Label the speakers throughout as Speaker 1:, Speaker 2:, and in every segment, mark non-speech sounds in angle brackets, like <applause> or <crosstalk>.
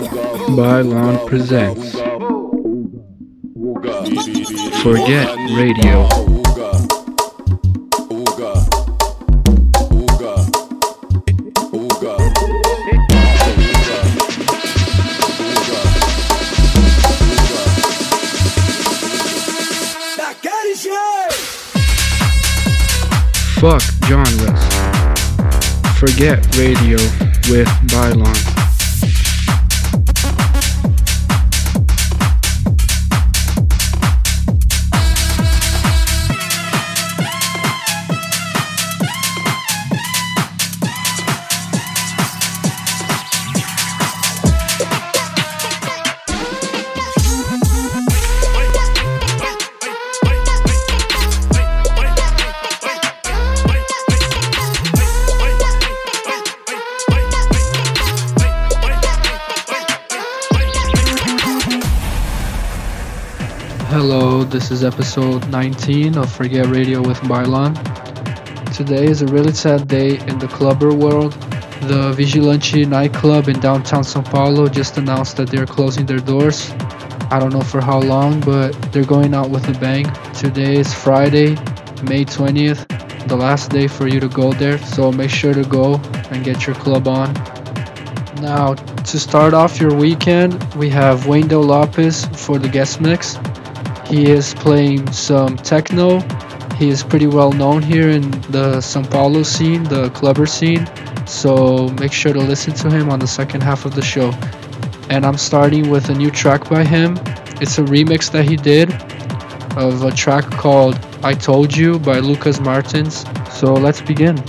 Speaker 1: Bailon presents Forget Radio. Fuck genres. Forget Radio with Bailon. Is episode 19 of Forget Radio with Bailon. Today is a really sad day in the clubber world. The Vigilante nightclub in downtown Sao Paulo just announced that they're closing their doors. I don't know for how long, but they're going out with a bang. Today is Friday, May 20th, the last day for you to go there, so make sure to go and get your club on. Now, to start off your weekend, we have Wendell Lopes for the guest mix. He is playing some techno. He is pretty well known here in the Sao Paulo scene, the clubber scene. So make sure to listen to him on the second half of the show. And I'm starting with a new track by him. It's a remix that he did of a track called I Told You by Lucas Martins. So let's begin.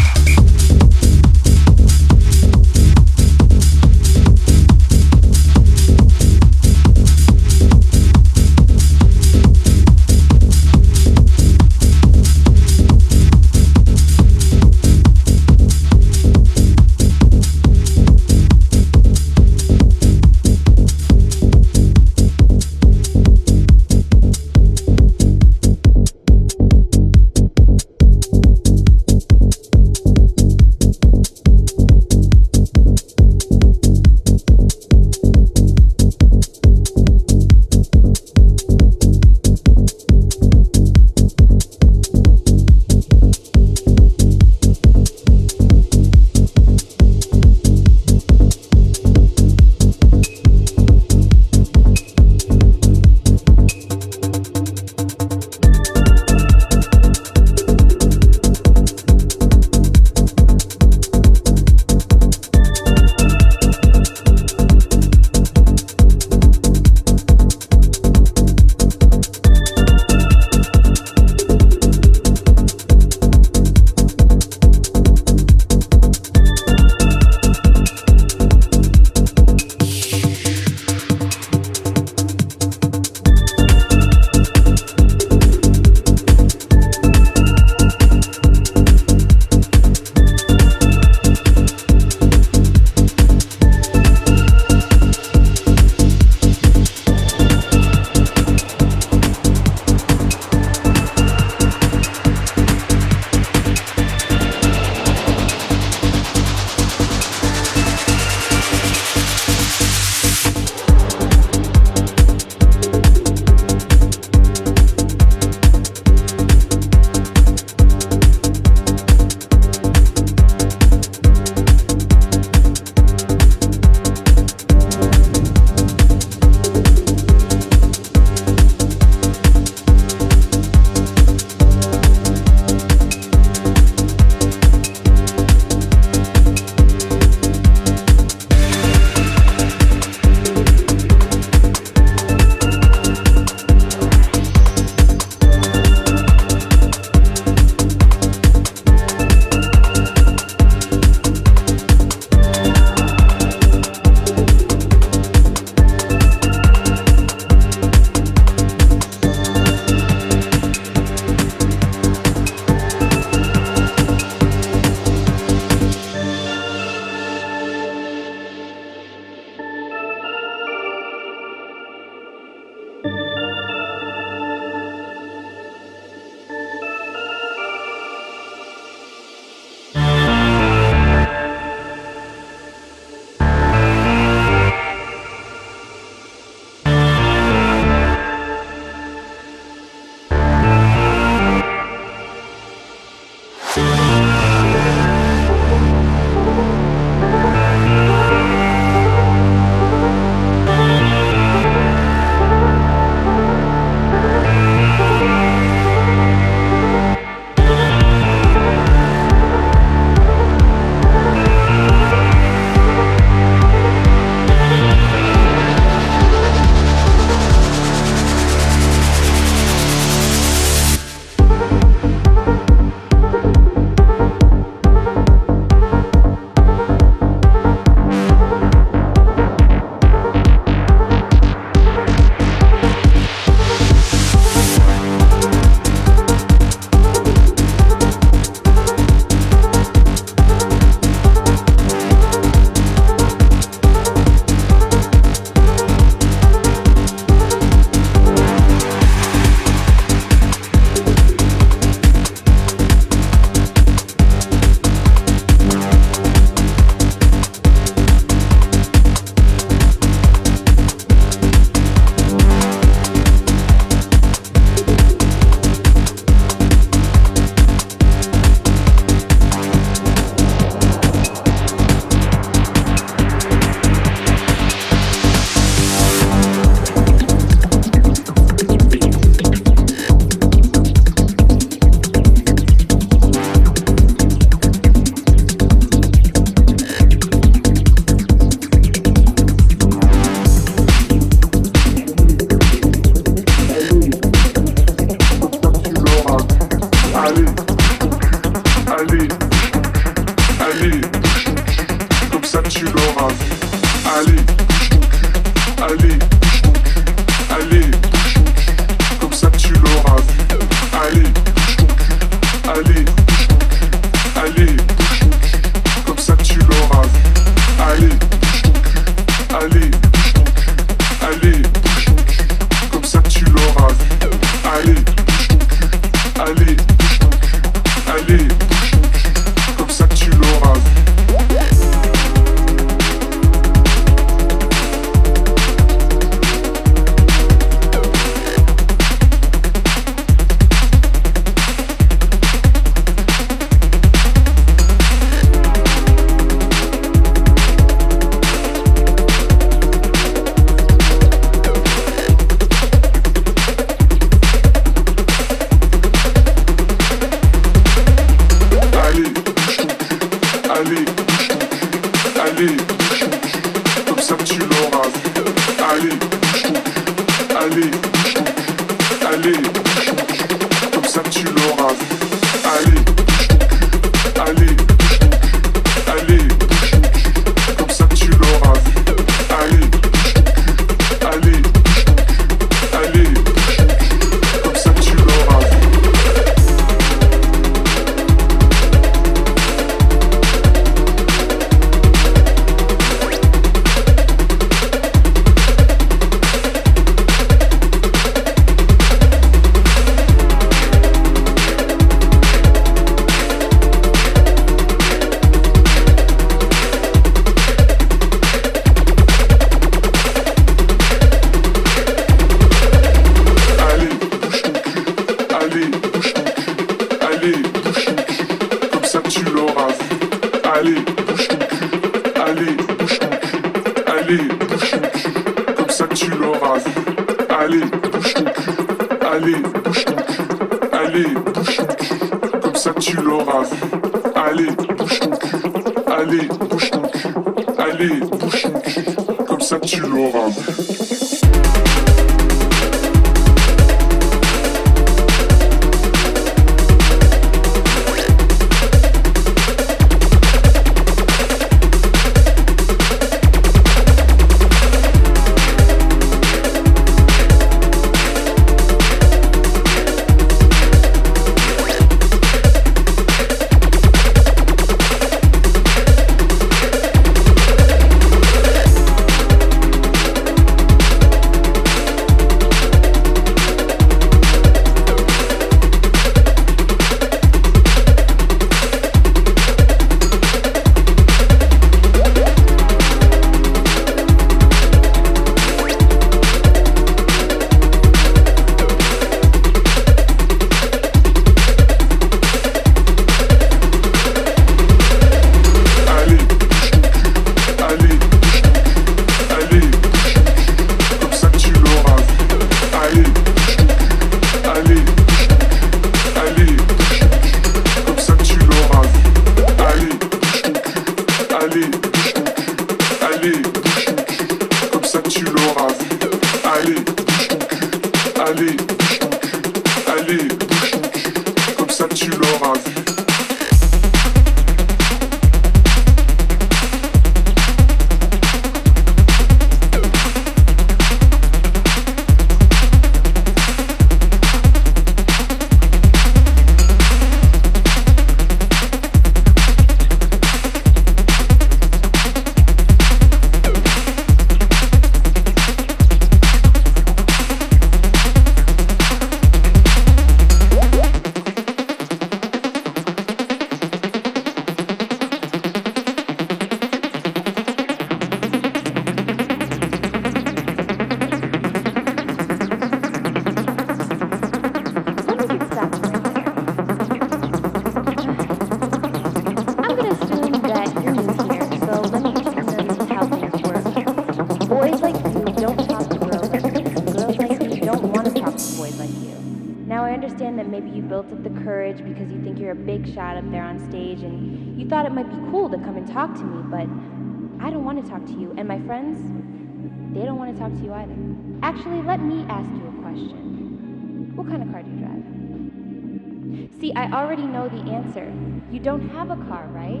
Speaker 2: I already know the answer. You don't have a car, right?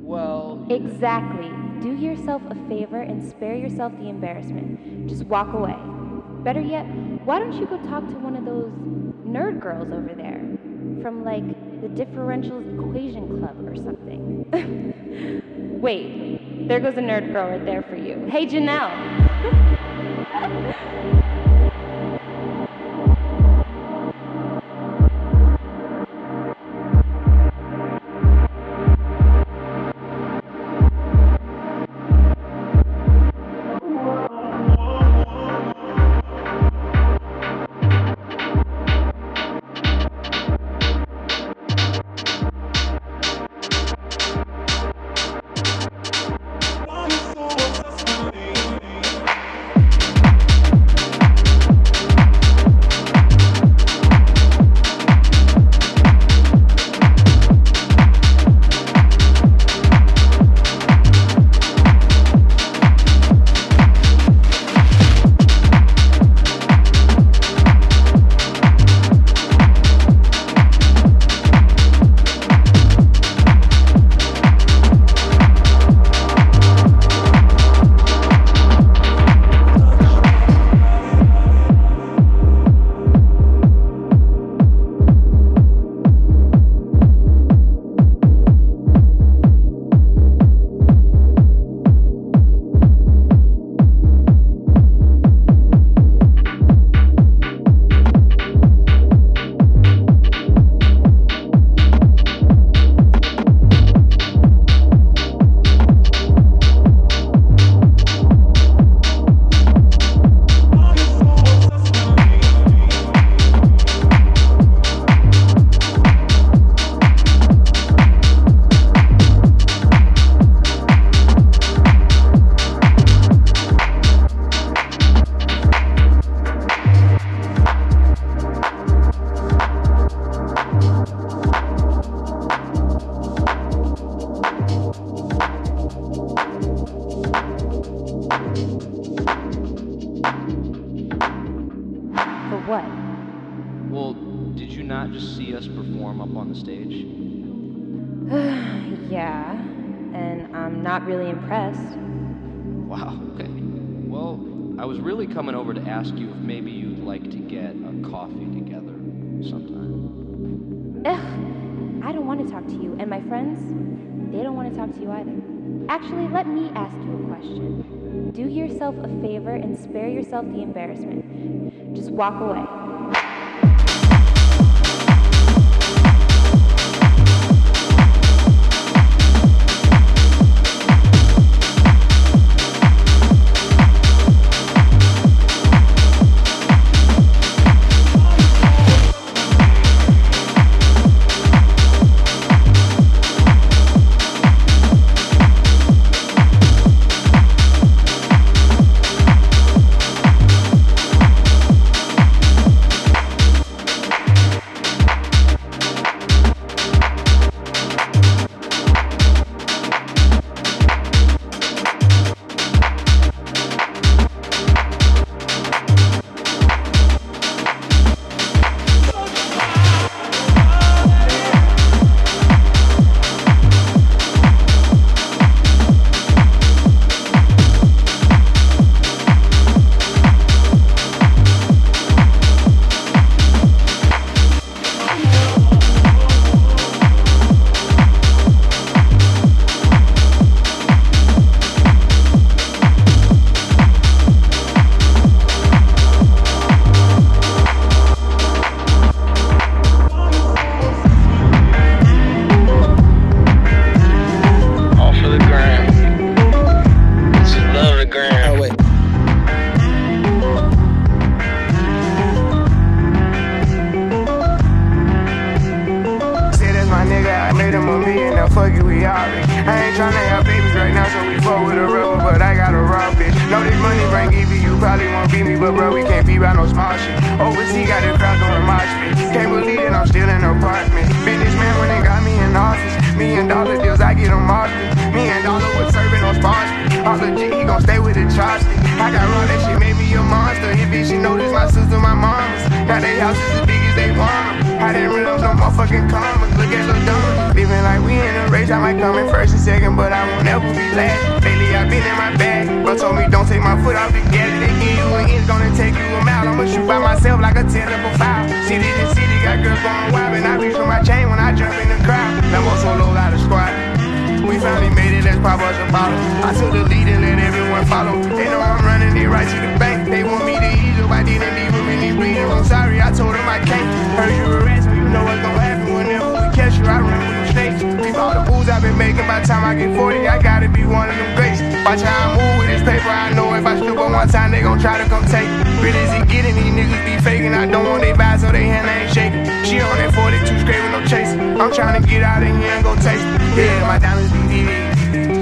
Speaker 3: Well,
Speaker 2: Exactly. Do yourself a favor and spare yourself the embarrassment. Just walk away. Better yet, why don't you go talk to one of those nerd girls over there? From like the differential equation club or something. <laughs> Wait, there goes a nerd girl right there for you. Hey, Janelle. <laughs> I'm not really impressed.
Speaker 3: Wow, okay. Well, I was really coming over to ask you if maybe you'd like to get a coffee together sometime.
Speaker 2: Ugh, I don't want to talk to you, and my friends, they don't want to talk to you either. Actually, let me ask you a question. Do yourself a favor and spare yourself the embarrassment. Just walk away.
Speaker 4: Can't be by no small shit. Overseas got the crowd doing mosh pit. Can't believe that I'm still in the apartment. Businessman when they got me in office. Million dollar deals, I get them often. Me and Dollar was serving on sponsor. All legit, he gon' stay with the chopstick. I got raw, that shit made me a monster. Bitch, she this my sister, my mama's. Now they house is as big as they 'em. I didn't real fucking karma. Look at Lil Dumb. Living like we in a race. I might come in first and second, but I won't ever be last. Lately, I've been in my bag. But told me don't take my foot off the gas. They give you an inch, gonna take you a mile. I'ma shoot by myself like a 10 level foul. City to city, got girls going wild. And I reach for my chain when I jump in the crowd. Lambo solo out of squad. We finally made it, let's pop us a bottle. I took the lead and let everyone follow. They know I'm running it right to the bank. They want me to ease up, I didn't leave them any bleeding. I'm sorry, I told them I can't. Heard you a rat, so you know what's gonna happen whenever we catch you. I run with them snakes. Leave all the moves I've been making by the time I get 40, I gotta be one of them greats. Watch how I move with this paper, I know if I slip on one time, they gon' try to come take. Real as it getting, these niggas be faking. I don't want they vibe, so they hand ain't shaking. She on that 42 straight with no chase. I'm trying to get out of here and go taste. Yeah, my diamonds be VV.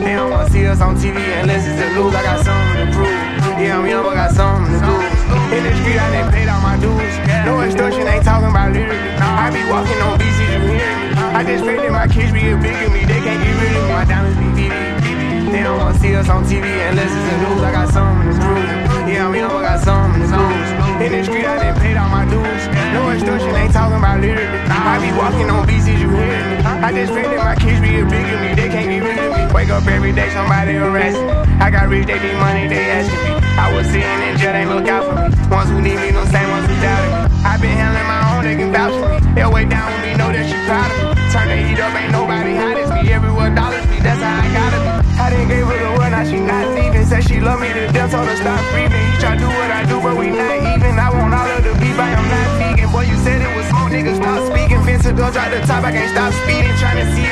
Speaker 4: They don't wanna see us on TV unless it's the news. I got something to prove. Yeah, I'm young, but got something to lose. In the street, I done paid all my dues. No extortion, ain't talking about lyrically. I be walking on beats, you hearing me. I just pray that my kids be a big of me. They can't get rid of. My diamonds be VV. They don't wanna see us on TV unless it's the news. I got something to prove. Yeah, I'm got something to lose. In the street, I done paid all my dues. No extortion, ain't talking about lyrically. I be walking on beats, you hear me. I just pray that my kids be a big of me. They can't get rid me. Wake up every day, somebody harassing me. I got rich, they need money, they asking me. I was sitting in jail, they look out for me. Ones who need me, no same ones who doubted me. I been handling my own, they can vouch for me. They'll way down with me, know that she proud of me. Turn the heat up, ain't nobody hot as me. Everywhere dollars be, that's how I gotta be. I didn't gave her the word, now she not leaving. Said she love me to death, told her stop breathing. He try do what I do, but we not even. I want all of the beef, I am not vegan. Boy, you said it was smoke, niggas stop speaking. Fence a gun, drop the top, I can't stop speeding. Trying to see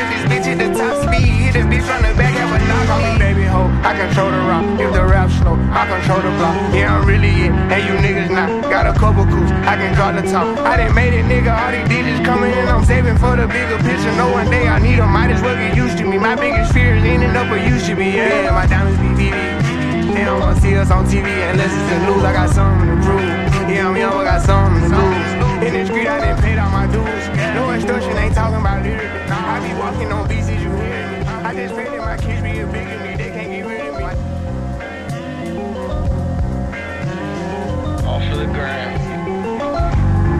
Speaker 4: The block. Yeah, I'm really it, Hey, you niggas not. Got a couple coups, I can drop the top. I done made it, nigga. All these digits coming in, I'm saving for the bigger picture. No one day I need them, might as well get used to me. My biggest fear is ending up where you should be. Yeah, my diamonds be VV. They don't wanna see us on TV unless it's the news. I got something to prove. Yeah, I'm young, I got something to lose. In the street, I done paid all my dues. No extortion, ain't talking about lyrically. I be walking on beats, you hear me? I just pray that my kids be a big of me.
Speaker 5: For the gram.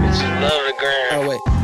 Speaker 5: Bitches love the gram.
Speaker 6: Oh wait.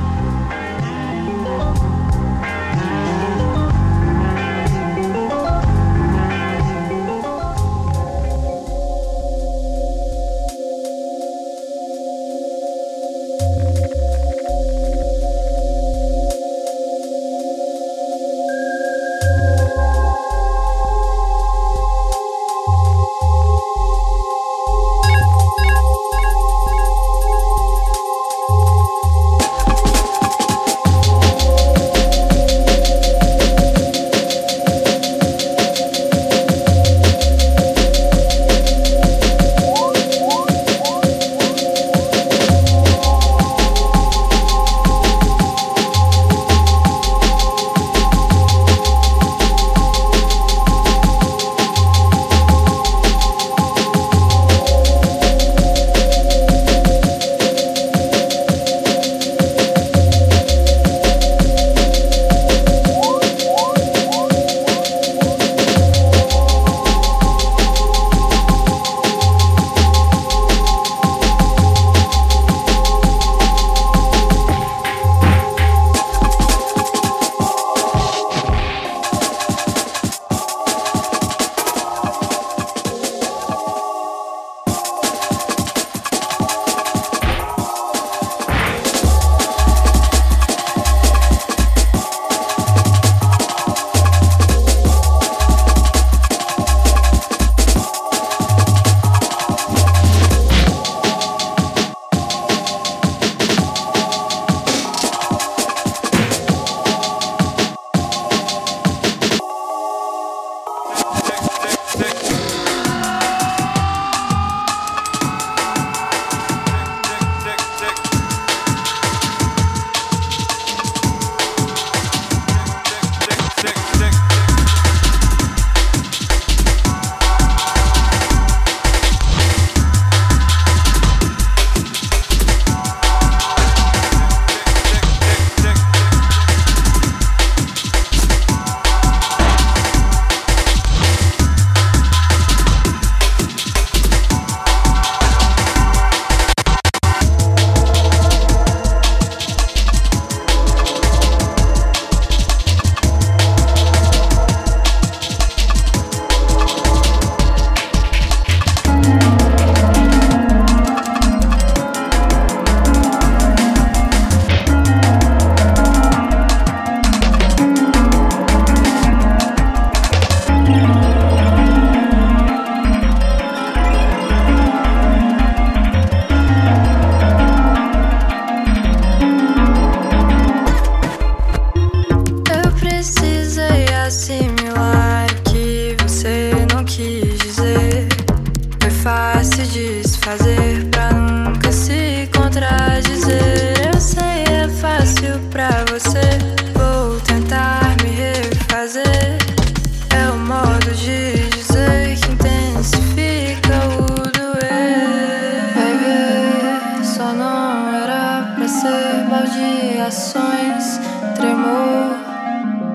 Speaker 6: tremor,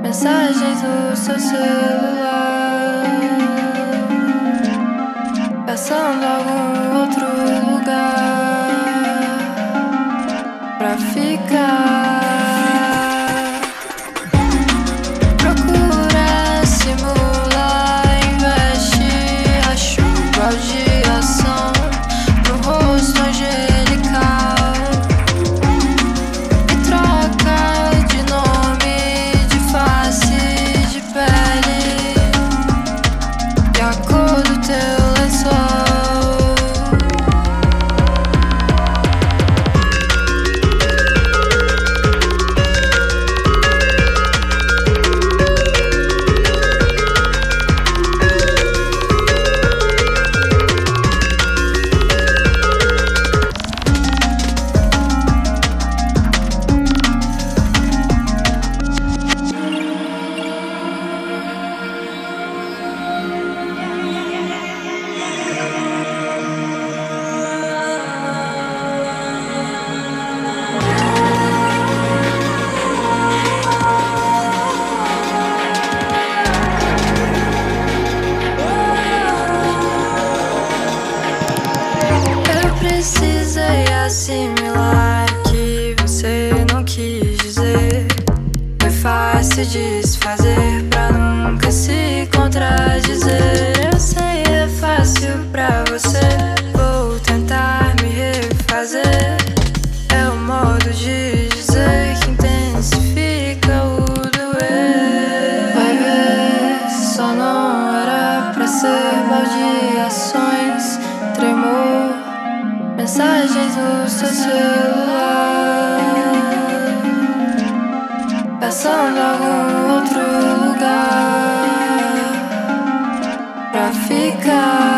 Speaker 6: mensagens
Speaker 7: no seu celular, passando algum outro lugar pra ficar. go.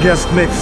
Speaker 7: guest mix.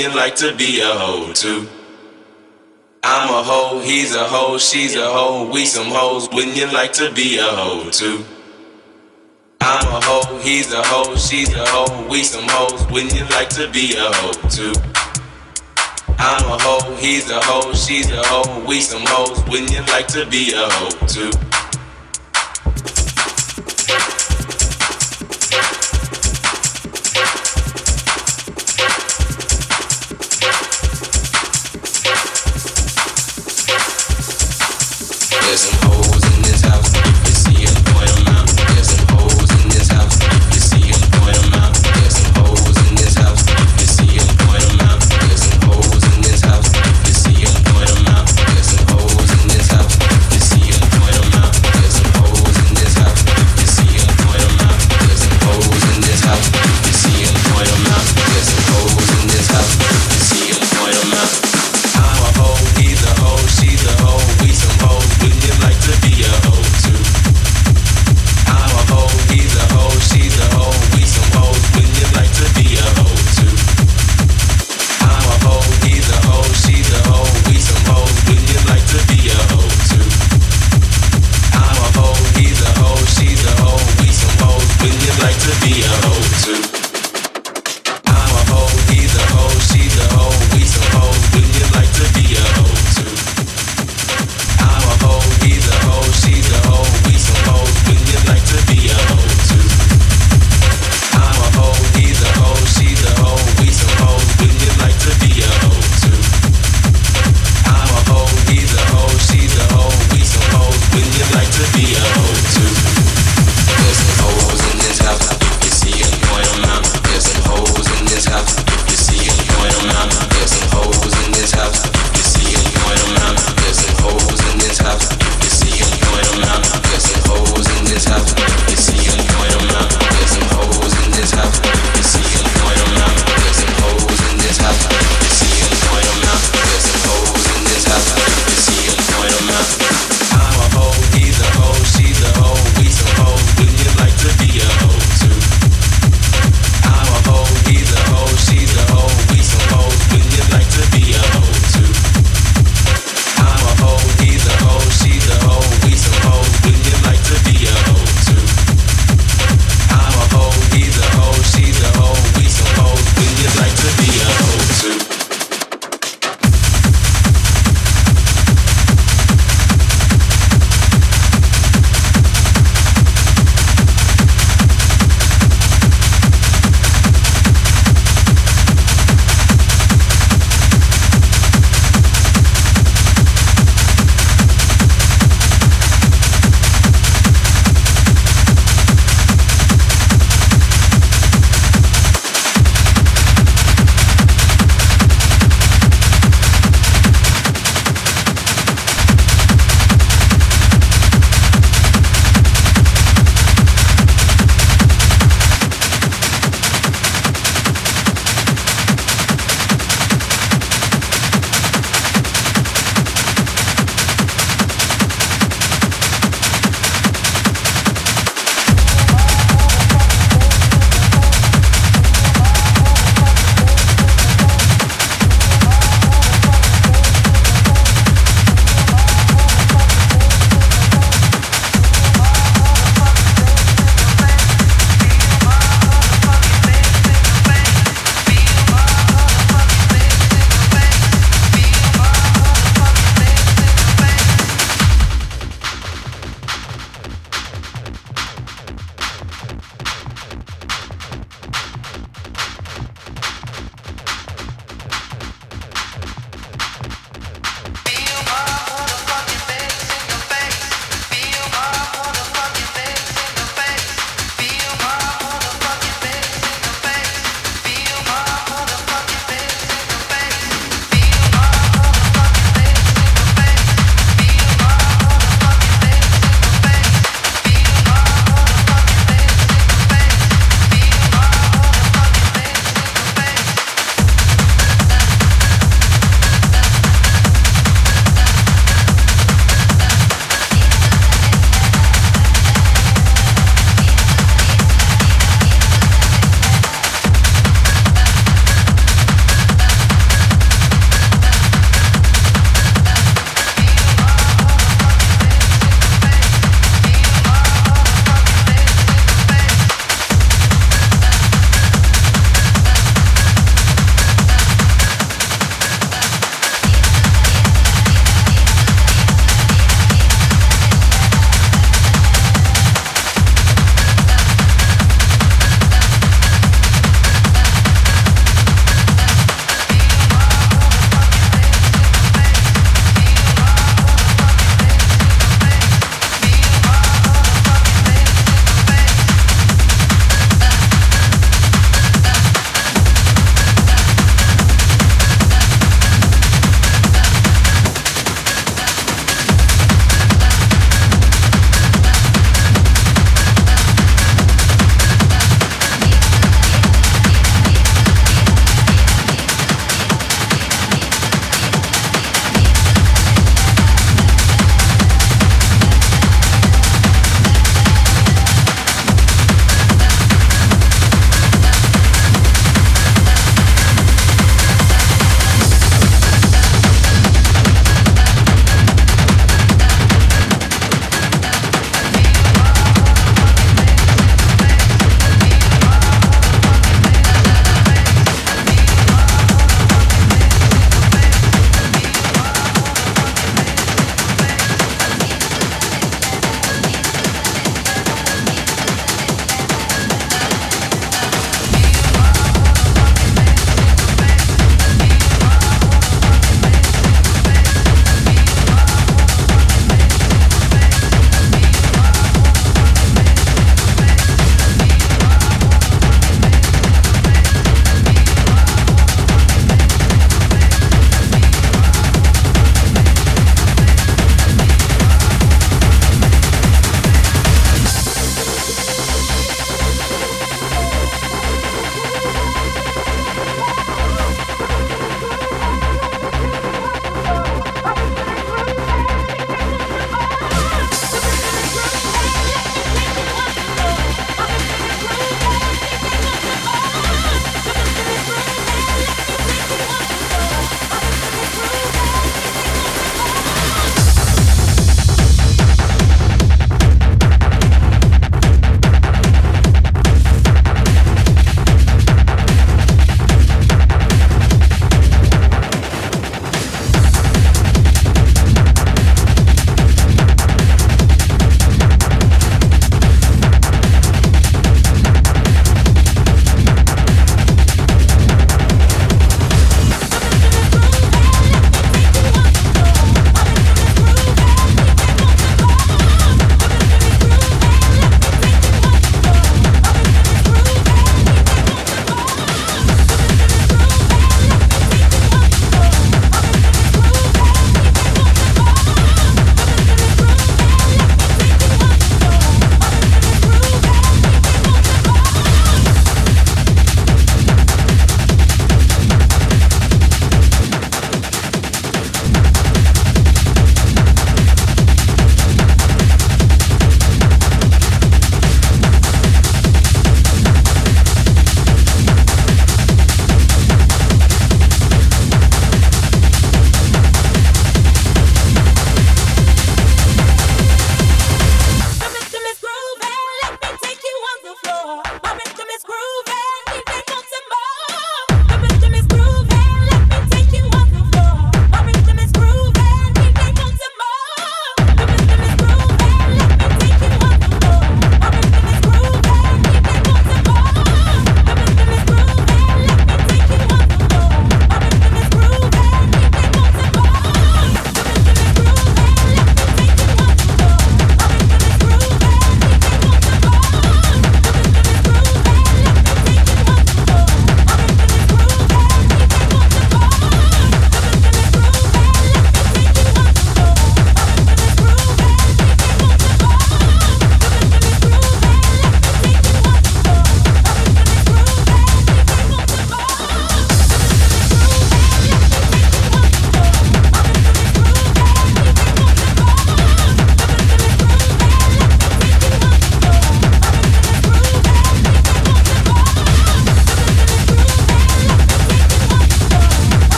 Speaker 7: You like to be a hoe too? I'm a hoe, he's a hoe, she's a hoe, we some hoes. Wouldn't you like to be a hoe too? I'm a hoe, he's a hoe, she's a hoe, we some hoes. Wouldn't you like to be a hoe too? I'm a hoe, he's a hoe, she's a hoe, we some hoes. Wouldn't you like to be a hoe too? There's an old